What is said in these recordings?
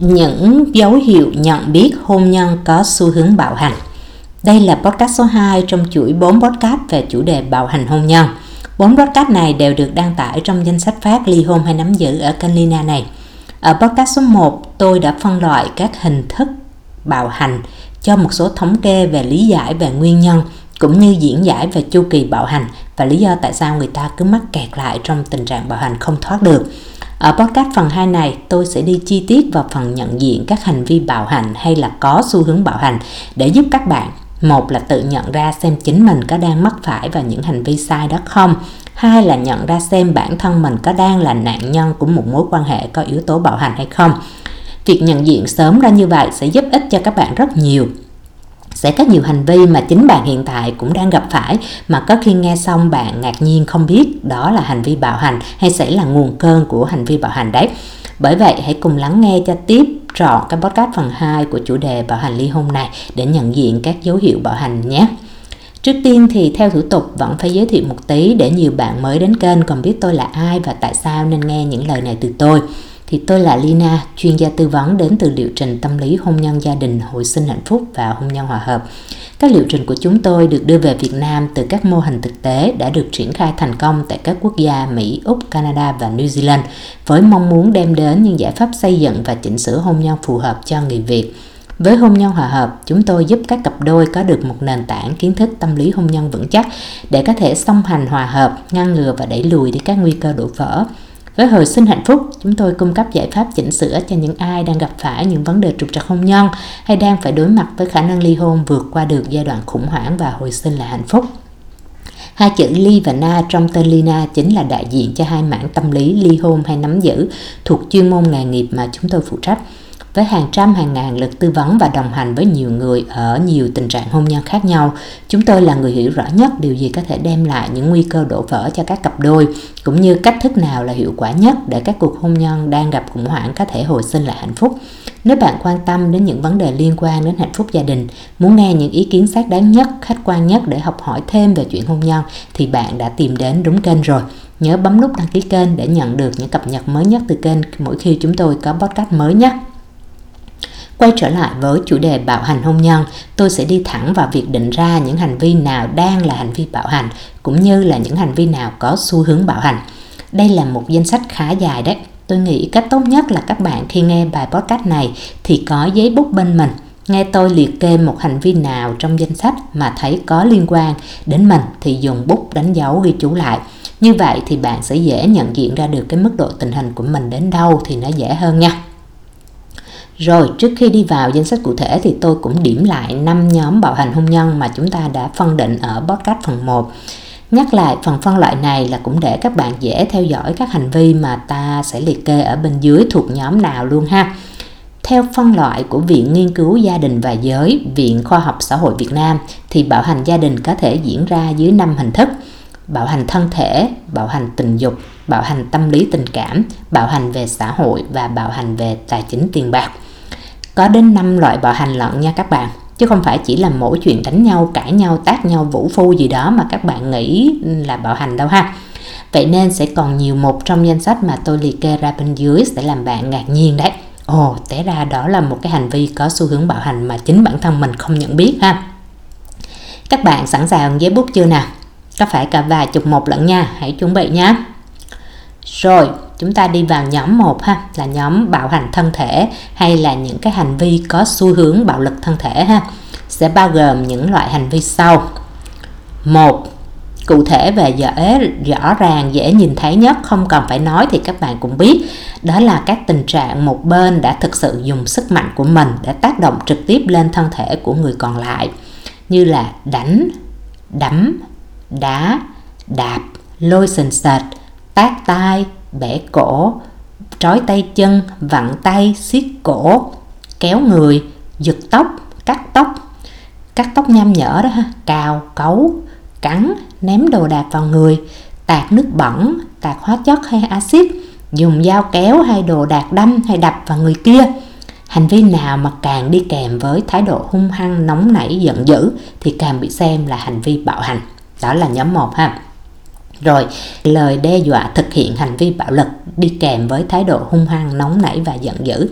những dấu hiệu nhận biết hôn nhân có xu hướng bạo hành. Đây là podcast số 2 trong chuỗi 4 podcast về chủ đề bạo hành hôn nhân. 4 podcast này đều được đăng tải trong danh sách phát ly hôn hay nắm giữ ở kênh Lina này. Ở podcast số 1, tôi đã phân loại các hình thức bạo hành cho một số thống kê về lý giải về nguyên nhân cũng như diễn giải về chu kỳ bạo hành và lý do tại sao người ta cứ mắc kẹt lại trong tình trạng bạo hành không thoát được. Ở podcast phần 2 này, tôi sẽ đi chi tiết vào phần nhận diện các hành vi bạo hành hay là có xu hướng bạo hành để giúp các bạn một là tự nhận ra xem chính mình có đang mắc phải vào những hành vi sai đó không hai là nhận ra xem bản thân mình có đang là nạn nhân của một mối quan hệ có yếu tố bạo hành hay không. Việc nhận diện sớm ra như vậy sẽ giúp ích cho các bạn rất nhiều sẽ có nhiều hành vi mà chính bạn hiện tại cũng đang gặp phải, mà có khi nghe xong bạn ngạc nhiên không biết đó là hành vi bạo hành hay sẽ là nguồn cơn của hành vi bạo hành đấy bởi vậy, hãy cùng lắng nghe cho tiếp trọn cái podcast phần 2 của chủ đề bạo hành ly hôn này để nhận diện các dấu hiệu bạo hành nhé. Trước tiên thì theo thủ tục, vẫn phải giới thiệu một tí để nhiều bạn mới đến kênh còn biết tôi là ai và tại sao nên nghe những lời này từ tôi thì tôi là Lina, chuyên gia tư vấn đến từ liệu trình tâm lý hôn nhân gia đình, hồi sinh hạnh phúc và hôn nhân hòa hợp. Các liệu trình của chúng tôi được đưa về Việt Nam từ các mô hình thực tế đã được triển khai thành công tại các quốc gia Mỹ, Úc, Canada và New Zealand với mong muốn đem đến những giải pháp xây dựng và chỉnh sửa hôn nhân phù hợp cho người Việt. Với hôn nhân hòa hợp, chúng tôi giúp các cặp đôi có được một nền tảng kiến thức tâm lý hôn nhân vững chắc để có thể song hành hòa hợp, ngăn ngừa và đẩy lùi đi các nguy cơ đổ vỡ. Với hồi sinh hạnh phúc, chúng tôi cung cấp giải pháp chỉnh sửa cho những ai đang gặp phải những vấn đề trục trặc hôn nhân hay đang phải đối mặt với khả năng ly hôn vượt qua được giai đoạn khủng hoảng và hồi sinh là hạnh phúc. Hai chữ ly và na trong tên Lina chính là đại diện cho hai mảng tâm lý ly hôn hay nắm giữ thuộc chuyên môn nghề nghiệp mà chúng tôi phụ trách với hàng trăm hàng ngàn lượt tư vấn và đồng hành với nhiều người ở nhiều tình trạng hôn nhân khác nhau. Chúng tôi là người hiểu rõ nhất điều gì có thể đem lại những nguy cơ đổ vỡ cho các cặp đôi, cũng như cách thức nào là hiệu quả nhất để các cuộc hôn nhân đang gặp khủng hoảng có thể hồi sinh lại hạnh phúc. Nếu bạn quan tâm đến những vấn đề liên quan đến hạnh phúc gia đình, muốn nghe những ý kiến xác đáng nhất, khách quan nhất để học hỏi thêm về chuyện hôn nhân thì bạn đã tìm đến đúng kênh rồi. Nhớ bấm nút đăng ký kênh để nhận được những cập nhật mới nhất từ kênh mỗi khi chúng tôi có podcast mới nhé. Quay trở lại với chủ đề bạo hành hôn nhân, tôi sẽ đi thẳng vào việc định ra những hành vi nào đang là hành vi bạo hành cũng như là những hành vi nào có xu hướng bạo hành. Đây là một danh sách khá dài đấy. Tôi nghĩ cách tốt nhất là các bạn khi nghe bài podcast này thì có giấy bút bên mình. Nghe tôi liệt kê một hành vi nào trong danh sách mà thấy có liên quan đến mình thì dùng bút đánh dấu ghi chú lại. Như vậy thì bạn sẽ dễ nhận diện ra được cái mức độ tình hình của mình đến đâu thì nó dễ hơn nha. Rồi trước khi đi vào danh sách cụ thể thì tôi cũng điểm lại 5 nhóm bạo hành hôn nhân mà chúng ta đã phân định ở podcast phần 1. Nhắc lại phần phân loại này là cũng để các bạn dễ theo dõi các hành vi mà ta sẽ liệt kê ở bên dưới thuộc nhóm nào luôn ha. Theo phân loại của Viện Nghiên cứu Gia đình và Giới, Viện Khoa học Xã hội Việt Nam thì bạo hành gia đình có thể diễn ra dưới 5 hình thức. Bạo hành thân thể, bạo hành tình dục, bạo hành tâm lý tình cảm, bạo hành về xã hội và bạo hành về tài chính tiền bạc. Có đến 5 loại bạo hành lận nha các bạn chứ không phải chỉ là mỗi chuyện đánh nhau cãi nhau tác nhau vũ phu gì đó mà các bạn nghĩ là bạo hành đâu ha. Vậy nên sẽ còn nhiều một trong danh sách mà tôi liệt kê ra bên dưới sẽ làm bạn ngạc nhiên đấy. Ồ té ra đó là một cái hành vi có xu hướng bạo hành mà chính bản thân mình không nhận biết ha. Các bạn sẵn sàng giấy bút chưa nào? Có phải cả vài chục một lận nha, hãy chuẩn bị nhé rồi, chúng ta đi vào nhóm 1 ha, là nhóm bạo hành thân thể hay là những cái hành vi có xu hướng bạo lực thân thể ha. Sẽ bao gồm những loại hành vi sau. Một, cụ thể về dễ rõ ràng, dễ nhìn thấy nhất, không cần phải nói thì các bạn cũng biết. Đó là các tình trạng một bên đã thực sự dùng sức mạnh của mình để tác động trực tiếp lên thân thể của người còn lại, như là đánh, đấm đá, đạp, lôi sình sệt, tác tai, bẻ cổ, trói tay chân, vặn tay, siết cổ, kéo người, giật tóc, cắt tóc. Cắt tóc nham nhở đó ha, cào, cấu, cắn, ném đồ đạc vào người, tạt nước bẩn, tạt hóa chất hay axit, dùng dao kéo hay đồ đạc đâm hay đập vào người kia. Hành vi nào mà càng đi kèm với thái độ hung hăng, nóng nảy, giận dữ thì càng bị xem là hành vi bạo hành đó là nhóm 1 ha. Rồi lời đe dọa thực hiện hành vi bạo lực đi kèm với thái độ hung hăng nóng nảy và giận dữ.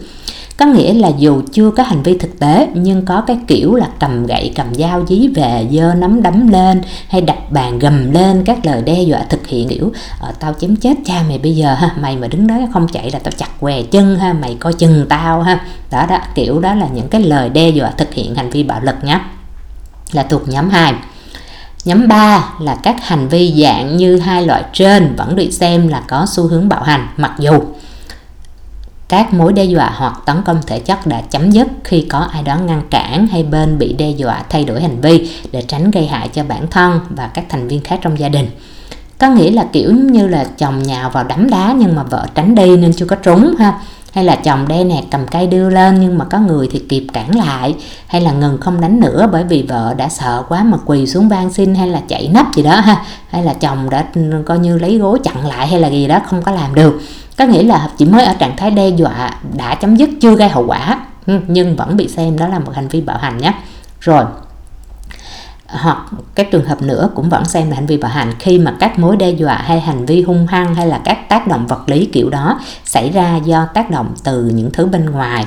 Có nghĩa là dù chưa có hành vi thực tế nhưng có cái kiểu là cầm gậy cầm dao dí về dơ nắm đấm lên hay đập bàn gầm lên các lời đe dọa thực hiện kiểu ờ, tao chém chết cha mày bây giờ ha mày mà đứng đó không chạy là tao chặt què chân ha mày coi chừng tao ha. Đó đó kiểu đó là những cái lời đe dọa thực hiện hành vi bạo lực nhé là thuộc nhóm 2 Nhóm 3 là các hành vi dạng như hai loại trên vẫn được xem là có xu hướng bạo hành, mặc dù các mối đe dọa hoặc tấn công thể chất đã chấm dứt khi có ai đó ngăn cản hay bên bị đe dọa thay đổi hành vi để tránh gây hại cho bản thân và các thành viên khác trong gia đình. Có nghĩa là kiểu như là chồng nhào vào đấm đá nhưng mà vợ tránh đi nên chưa có trúng ha hay là chồng đe nẹt cầm cây đưa lên nhưng mà có người thì kịp cản lại. Hay là ngừng không đánh nữa bởi vì vợ đã sợ quá mà quỳ xuống van xin hay là chạy nấp gì đó ha. Hay là chồng đã coi như lấy gối chặn lại hay là gì đó, không có làm được. Có nghĩa là chỉ mới ở trạng thái đe dọa, đã chấm dứt, chưa gây hậu quả. Nhưng vẫn bị xem đó là một hành vi bạo hành nhé rồi hoặc các trường hợp nữa cũng vẫn xem là hành vi bạo hành. Khi mà các mối đe dọa hay hành vi hung hăng hay là các tác động vật lý kiểu đó xảy ra do tác động từ những thứ bên ngoài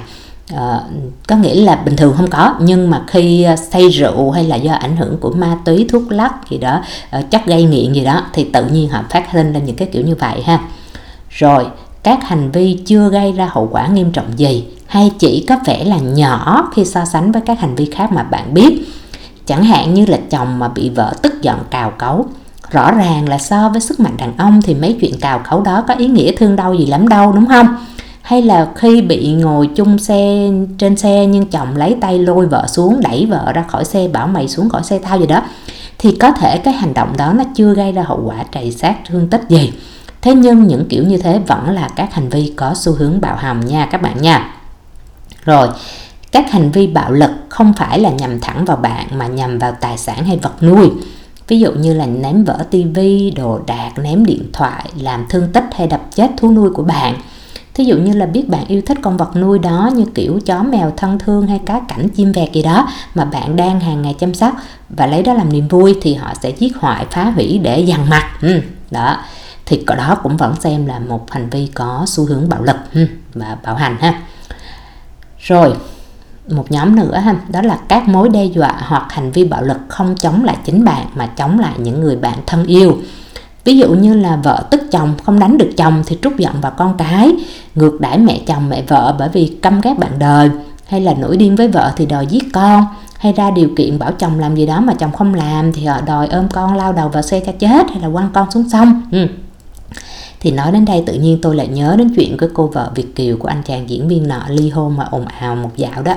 Uh, có nghĩa là bình thường không có nhưng mà khi ờ, say rượu hay là do ảnh hưởng của ma túy thuốc lắc gì đó uh, chất gây nghiện gì đó thì tự nhiên họ phát sinh ra những cái kiểu như vậy ha. Rồi các hành vi chưa gây ra hậu quả nghiêm trọng gì hay chỉ có vẻ là nhỏ khi so sánh với các hành vi khác mà bạn biết chẳng hạn như là chồng mà bị vợ tức giận cào cấu. Rõ ràng là so với sức mạnh đàn ông thì mấy chuyện cào cấu đó có ý nghĩa thương đau gì lắm đâu, đúng không? Hay là khi bị ngồi chung xe, trên xe nhưng chồng lấy tay lôi vợ xuống, đẩy vợ ra khỏi xe, bảo mày xuống khỏi xe tao gì đó, thì có thể cái hành động đó nó chưa gây ra hậu quả trầy xác thương tích gì. Thế nhưng những kiểu như thế vẫn là các hành vi có xu hướng bạo hầm nha các bạn nha. Rồi, các hành vi bạo lực không phải là nhằm thẳng vào bạn mà nhằm vào tài sản hay vật nuôi. Ví dụ như là ném vỡ tivi đồ đạc ném điện thoại làm thương tích hay đập chết thú nuôi của bạn. Thí dụ như là biết bạn yêu thích con vật nuôi đó như kiểu chó mèo thân thương hay cá cảnh chim vẹt gì đó mà bạn đang hàng ngày chăm sóc và lấy đó làm niềm vui thì họ sẽ giết hoại phá hủy để dằn mặt. Ừ, đó. Thì đó cũng vẫn xem là một hành vi có xu hướng bạo lực ừ, và bạo hành ha. Rồi một nhóm nữa ha, đó là các mối đe dọa hoặc hành vi bạo lực không chống lại chính bạn mà chống lại những người bạn thân yêu. Ví dụ như là vợ tức chồng, không đánh được chồng thì trút giận vào con cái, ngược đãi mẹ chồng mẹ vợ bởi vì căm ghét bạn đời. Hay là nổi điên với vợ thì đòi giết con. Hay ra điều kiện bảo chồng làm gì đó mà chồng không làm thì họ đòi ôm con, lao đầu vào xe cho chết hay là quăng con xuống sông. Ừ thì nói đến đây tự nhiên tôi lại nhớ đến chuyện của cô vợ Việt Kiều của anh chàng diễn viên nọ ly hôn mà ồn ào một dạo đó.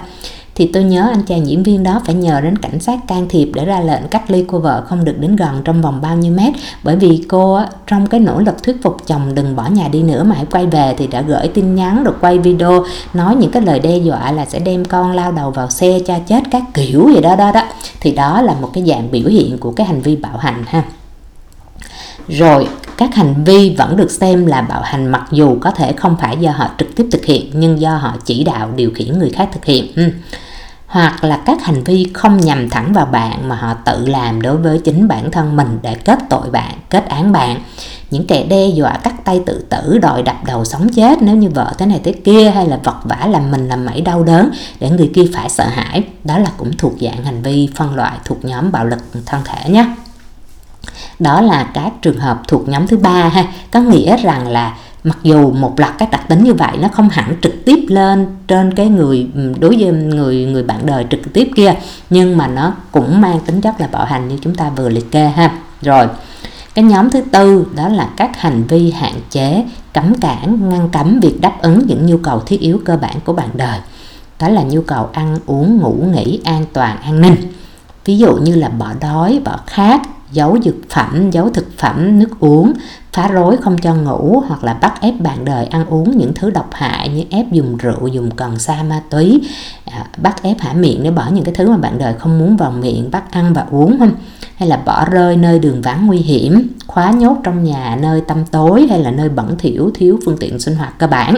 Thì tôi nhớ anh chàng diễn viên đó phải nhờ đến cảnh sát can thiệp để ra lệnh cách ly cô vợ không được đến gần trong vòng bao nhiêu mét. Bởi vì cô trong cái nỗ lực thuyết phục chồng đừng bỏ nhà đi nữa mà hãy quay về thì đã gửi tin nhắn rồi quay video nói những cái lời đe dọa là sẽ đem con lao đầu vào xe cho chết các kiểu gì đó đó đó. Thì đó là một cái dạng biểu hiện của cái hành vi bạo hành ha rồi, các hành vi vẫn được xem là bạo hành mặc dù có thể không phải do họ trực tiếp thực hiện, nhưng do họ chỉ đạo điều khiển người khác thực hiện. Ừ. hoặc là các hành vi không nhằm thẳng vào bạn mà họ tự làm đối với chính bản thân mình để kết tội bạn, kết án bạn. Những kẻ đe dọa, cắt tay tự tử, đòi đập đầu sống chết nếu như vợ thế này thế kia, hay là vật vã làm mình làm mẩy đau đớn để người kia phải sợ hãi, đó là cũng thuộc dạng hành vi phân loại thuộc nhóm bạo lực thân thể nhé đó là các trường hợp thuộc nhóm thứ ba ha. Có nghĩa rằng là mặc dù một loạt các đặc tính như vậy nó không hẳn trực tiếp lên trên cái người ừ, đối với người người bạn đời trực tiếp kia, nhưng mà nó cũng mang tính chất là bạo hành như chúng ta vừa liệt kê ha. Rồi, cái nhóm thứ tư đó là các hành vi hạn chế, cấm cản, ngăn cấm việc đáp ứng những nhu cầu thiết yếu cơ bản của bạn đời. Đó là nhu cầu ăn uống, ngủ nghỉ, an toàn, an ninh. Ví dụ như là bỏ đói, bỏ khát giấu dược phẩm, giấu thực phẩm, nước uống, phá rối không cho ngủ hoặc là bắt ép bạn đời ăn uống những thứ độc hại như ép dùng rượu, dùng cần sa ma túy, à, bắt ép hả miệng để bỏ những cái thứ mà bạn đời không muốn vào miệng, bắt ăn và uống không? Hay là bỏ rơi nơi đường vắng nguy hiểm, khóa nhốt trong nhà nơi tăm tối hay là nơi bẩn thỉu thiếu phương tiện sinh hoạt cơ bản.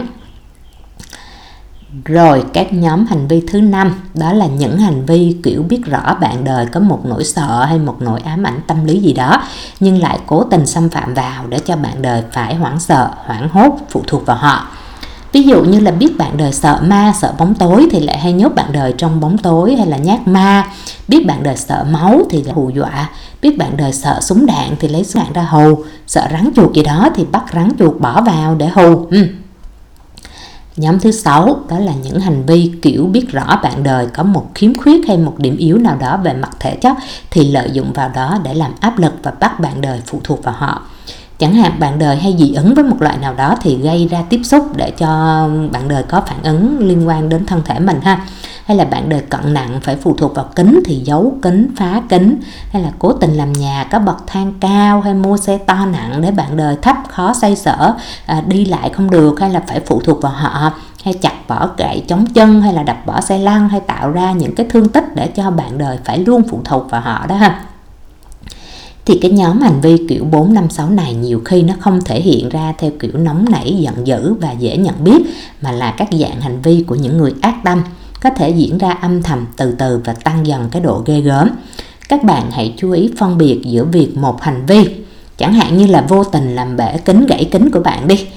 Rồi các nhóm hành vi thứ năm đó là những hành vi kiểu biết rõ bạn đời có một nỗi sợ hay một nỗi ám ảnh tâm lý gì đó nhưng lại cố tình xâm phạm vào để cho bạn đời phải hoảng sợ, hoảng hốt phụ thuộc vào họ. ví dụ như là biết bạn đời sợ ma sợ bóng tối thì lại hay nhốt bạn đời trong bóng tối hay là nhát ma biết bạn đời sợ máu thì là hù dọa biết bạn đời sợ súng đạn thì lấy súng đạn ra hù sợ rắn chuột gì đó thì bắt rắn chuột bỏ vào để hù ừ. Nhóm thứ sáu, đó là những hành vi kiểu biết rõ bạn đời có một khiếm khuyết hay một điểm yếu nào đó về mặt thể chất thì lợi dụng vào đó để làm áp lực và bắt bạn đời phụ thuộc vào họ. Chẳng hạn bạn đời hay dị ứng với một loại nào đó thì gây ra tiếp xúc để cho bạn đời có phản ứng liên quan đến thân thể mình ha hay là bạn đời cận nặng phải phụ thuộc vào kính thì giấu kính phá kính. Hay là cố tình làm nhà có bậc thang cao hay mua xe to nặng để bạn đời thấp khó xoay sở à, đi lại không được hay là phải phụ thuộc vào họ. Hay chặt bỏ gậy chống chân hay là đập bỏ xe lăn hay tạo ra những cái thương tích để cho bạn đời phải luôn phụ thuộc vào họ đó ha. Thì cái nhóm hành vi kiểu 456 này nhiều khi nó không thể hiện ra theo kiểu nóng nảy, giận dữ và dễ nhận biết mà là các dạng hành vi của những người ác tâm có thể diễn ra âm thầm từ từ và tăng dần cái độ ghê gớm. Các bạn hãy chú ý phân biệt giữa việc một hành vi, chẳng hạn như là vô tình làm bể kính gãy kính của bạn đi,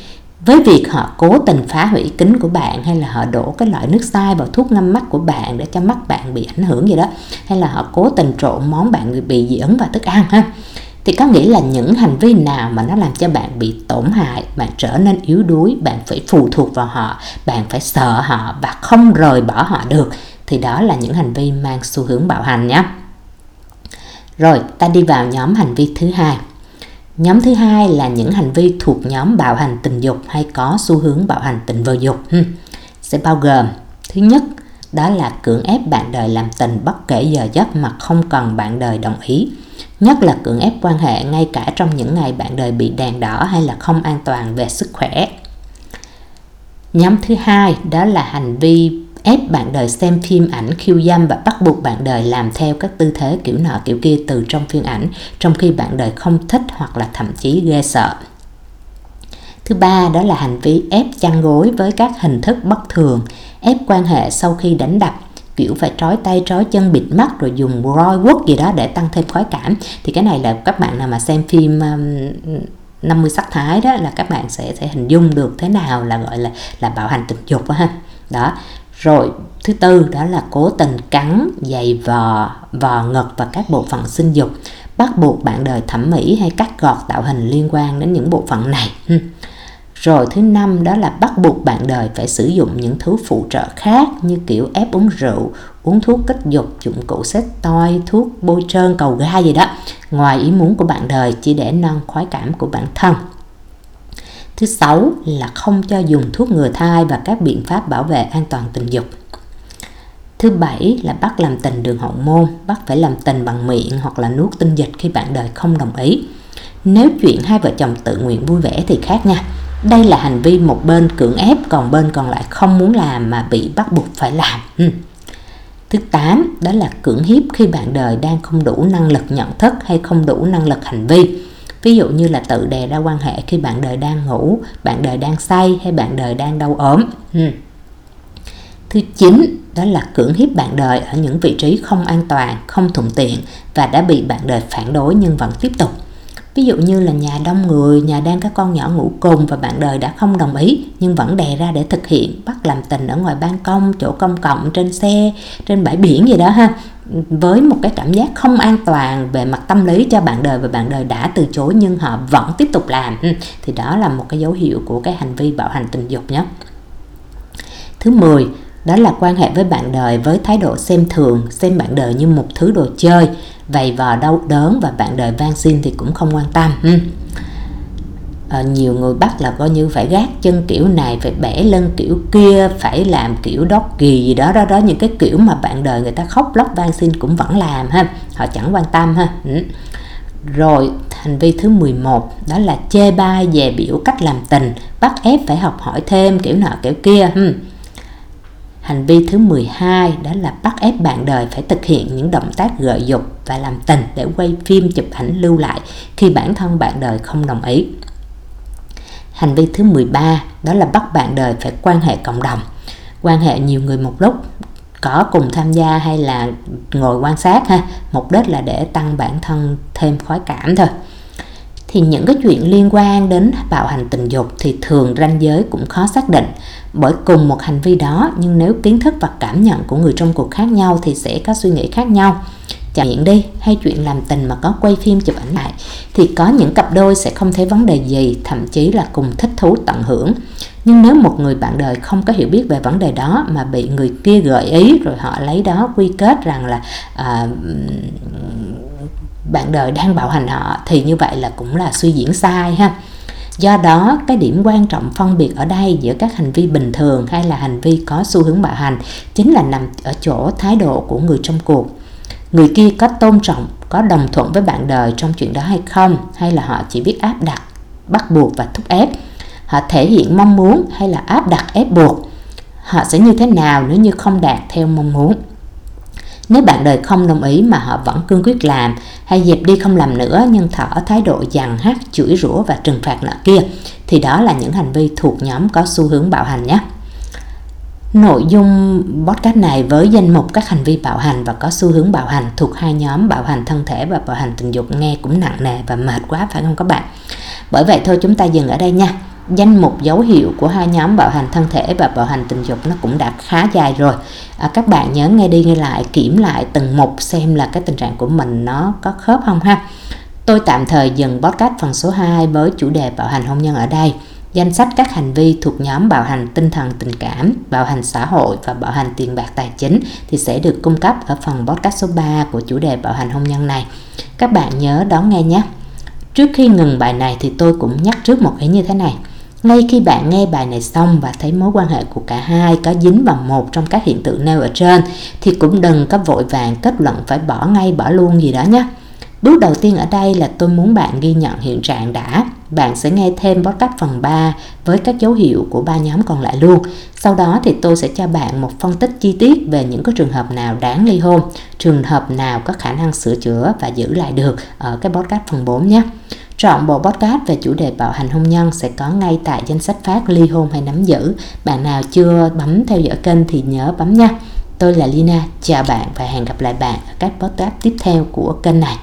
với việc họ cố tình phá hủy kính của bạn hay là họ đổ cái loại nước sai vào thuốc ngâm mắt của bạn để cho mắt bạn bị ảnh hưởng gì đó hay là họ cố tình trộn món bạn bị dị ứng vào thức ăn ha thì có nghĩa là những hành vi nào mà nó làm cho bạn bị tổn hại, bạn trở nên yếu đuối, bạn phải phụ thuộc vào họ, bạn phải sợ họ và không rời bỏ họ được, thì đó là những hành vi mang xu hướng bạo hành nhé rồi, ta đi vào nhóm hành vi thứ hai Nhóm thứ hai là những hành vi thuộc nhóm bạo hành tình dục hay có xu hướng bạo hành tình vợ dục. Sẽ bao gồm, thứ nhất đó là cưỡng ép bạn đời làm tình bất kể giờ giấc mà không cần bạn đời đồng ý. Nhất là cưỡng ép quan hệ ngay cả trong những ngày bạn đời bị đèn đỏ hay là không an toàn về sức khỏe. Nhóm thứ hai, đó là hành vi ép bạn đời xem phim ảnh, khiêu dâm và bắt buộc bạn đời làm theo các tư thế kiểu nọ kiểu kia từ trong phim ảnh, trong khi bạn đời không thích hoặc là thậm chí ghê sợ. Thứ ba đó là hành vi ép chăn gối với các hình thức bất thường, ép quan hệ sau khi đánh đập, kiểu phải trói tay trói chân bịt mắt rồi dùng roi quất gì đó để tăng thêm khoái cảm. Thì cái này là các bạn nào mà xem phim um, 50 sắc thái đó là các bạn sẽ sẽ hình dung được thế nào là gọi là là bạo hành tình dục đó ha. Đó. Rồi thứ tư đó là cố tình cắn giày vò vò ngực và các bộ phận sinh dục bắt buộc bạn đời thẩm mỹ hay cắt gọt tạo hình liên quan đến những bộ phận này rồi thứ năm đó là bắt buộc bạn đời phải sử dụng những thứ phụ trợ khác như kiểu ép uống rượu uống thuốc kích dục dụng cụ xét toi thuốc bôi trơn cầu ga gì đó ngoài ý muốn của bạn đời chỉ để nâng khoái cảm của bản thân Thứ sáu là không cho dùng thuốc ngừa thai và các biện pháp bảo vệ an toàn tình dục. Thứ bảy là bắt làm tình đường hậu môn, bắt phải làm tình bằng miệng hoặc là nuốt tinh dịch khi bạn đời không đồng ý. Nếu chuyện hai vợ chồng tự nguyện vui vẻ thì khác nha. Đây là hành vi một bên cưỡng ép, còn bên còn lại không muốn làm mà bị bắt buộc phải làm. Ừ. Thứ 8 đó là cưỡng hiếp khi bạn đời đang không đủ năng lực nhận thức hay không đủ năng lực hành vi ví dụ như là tự đè ra quan hệ khi bạn đời đang ngủ, bạn đời đang say hay bạn đời đang đau ốm ừ. thứ chín, đó là cưỡng hiếp bạn đời ở những vị trí không an toàn, không thuận tiện và đã bị bạn đời phản đối nhưng vẫn tiếp tục ví dụ như là nhà đông người, nhà đang các con nhỏ ngủ cùng và bạn đời đã không đồng ý, nhưng vẫn đè ra để thực hiện, bắt làm tình ở ngoài ban công, chỗ công cộng, trên xe, trên bãi biển gì đó ha. Với một cái cảm giác không an toàn về mặt tâm lý cho bạn đời và bạn đời đã từ chối nhưng họ vẫn tiếp tục làm. Ừ, thì đó là một cái dấu hiệu của cái hành vi bạo hành tình dục nhé. Thứ 10 đó là quan hệ với bạn đời với thái độ xem thường xem bạn đời như một thứ đồ chơi. Vầy vò đau đớn và bạn đời van xin thì cũng không quan tâm ừ à, nhiều người bắt là coi như phải gác chân kiểu này phải bẻ lưng kiểu kia phải làm kiểu đót kỳ gì đó đó đó. Những cái kiểu mà bạn đời người ta khóc lóc van xin cũng vẫn làm ha. Họ chẳng quan tâm ha ừ. rồi hành vi thứ 11 đó là chê bai về biểu cách làm tình bắt ép phải học hỏi thêm kiểu nọ kiểu kia ừ Hành vi thứ 12 đó là bắt ép bạn đời phải thực hiện những động tác gợi dục và làm tình để quay phim chụp ảnh lưu lại khi bản thân bạn đời không đồng ý. Hành vi thứ 13 đó là bắt bạn đời phải quan hệ cộng đồng. Quan hệ nhiều người một lúc, có cùng tham gia hay là ngồi quan sát ha, mục đích là để tăng bản thân thêm khoái cảm thôi thì những cái chuyện liên quan đến bạo hành tình dục thì thường ranh giới cũng khó xác định. Bởi cùng một hành vi đó nhưng nếu kiến thức và cảm nhận của người trong cuộc khác nhau thì sẽ có suy nghĩ khác nhau. Chẳng hạn đi hay chuyện làm tình mà có quay phim chụp ảnh lại thì có những cặp đôi sẽ không thấy vấn đề gì thậm chí là cùng thích thú tận hưởng. Nhưng nếu một người bạn đời không có hiểu biết về vấn đề đó mà bị người kia gợi ý rồi họ lấy đó quy kết rằng là à, bạn đời đang bạo hành họ thì như vậy là cũng là suy diễn sai ha. Do đó, cái điểm quan trọng phân biệt ở đây giữa các hành vi bình thường hay là hành vi có xu hướng bạo hành chính là nằm ở chỗ thái độ của người trong cuộc. Người kia có tôn trọng, có đồng thuận với bạn đời trong chuyện đó hay không, hay là họ chỉ biết áp đặt, bắt buộc và thúc ép? Họ thể hiện mong muốn hay là áp đặt, ép buộc? Họ sẽ như thế nào nếu như không đạt theo mong muốn? Nếu bạn đời không đồng ý mà họ vẫn cương quyết làm, hay dẹp đi không làm nữa nhưng thở thái độ dằn hát, chửi rủa và trừng phạt nợ kia, thì đó là những hành vi thuộc nhóm có xu hướng bạo hành nhé Nội dung podcast này với danh mục các hành vi bạo hành và có xu hướng bạo hành thuộc hai nhóm bạo hành thân thể và bạo hành tình dục nghe cũng nặng nề và mệt quá, phải không các bạn? Bởi vậy thôi chúng ta dừng ở đây nha. Danh mục dấu hiệu của hai nhóm bạo hành thân thể và bạo hành tình dục nó cũng đã khá dài rồi. À, các bạn nhớ nghe đi nghe lại kiểm lại từng mục xem là cái tình trạng của mình nó có khớp không ha. Tôi tạm thời dừng podcast phần số 2 với chủ đề bạo hành hôn nhân ở đây. Danh sách các hành vi thuộc nhóm bạo hành tinh thần tình cảm, bạo hành xã hội và bạo hành tiền bạc tài chính thì sẽ được cung cấp ở phần podcast số 3 của chủ đề bạo hành hôn nhân này. Các bạn nhớ đón nghe nhé. Trước khi ngừng bài này thì tôi cũng nhắc trước một cái như thế này. Ngay khi bạn nghe bài này xong và thấy mối quan hệ của cả hai có dính vào một trong các hiện tượng nêu ở trên thì cũng đừng có vội vàng kết luận phải bỏ ngay bỏ luôn gì đó nhé Bước đầu tiên ở đây là tôi muốn bạn ghi nhận hiện trạng đã. Bạn sẽ nghe thêm podcast phần 3 với các dấu hiệu của ba nhóm còn lại luôn. Sau đó thì tôi sẽ cho bạn một phân tích chi tiết về những cái trường hợp nào đáng ly hôn, trường hợp nào có khả năng sửa chữa và giữ lại được ở cái podcast phần 4 nhé. Chọn bộ podcast về chủ đề bạo hành hôn nhân sẽ có ngay tại danh sách phát ly hôn hay nắm giữ. Bạn nào chưa bấm theo dõi kênh thì nhớ bấm nha. Tôi là Lina, chào bạn và hẹn gặp lại bạn ở các podcast tiếp theo của kênh này.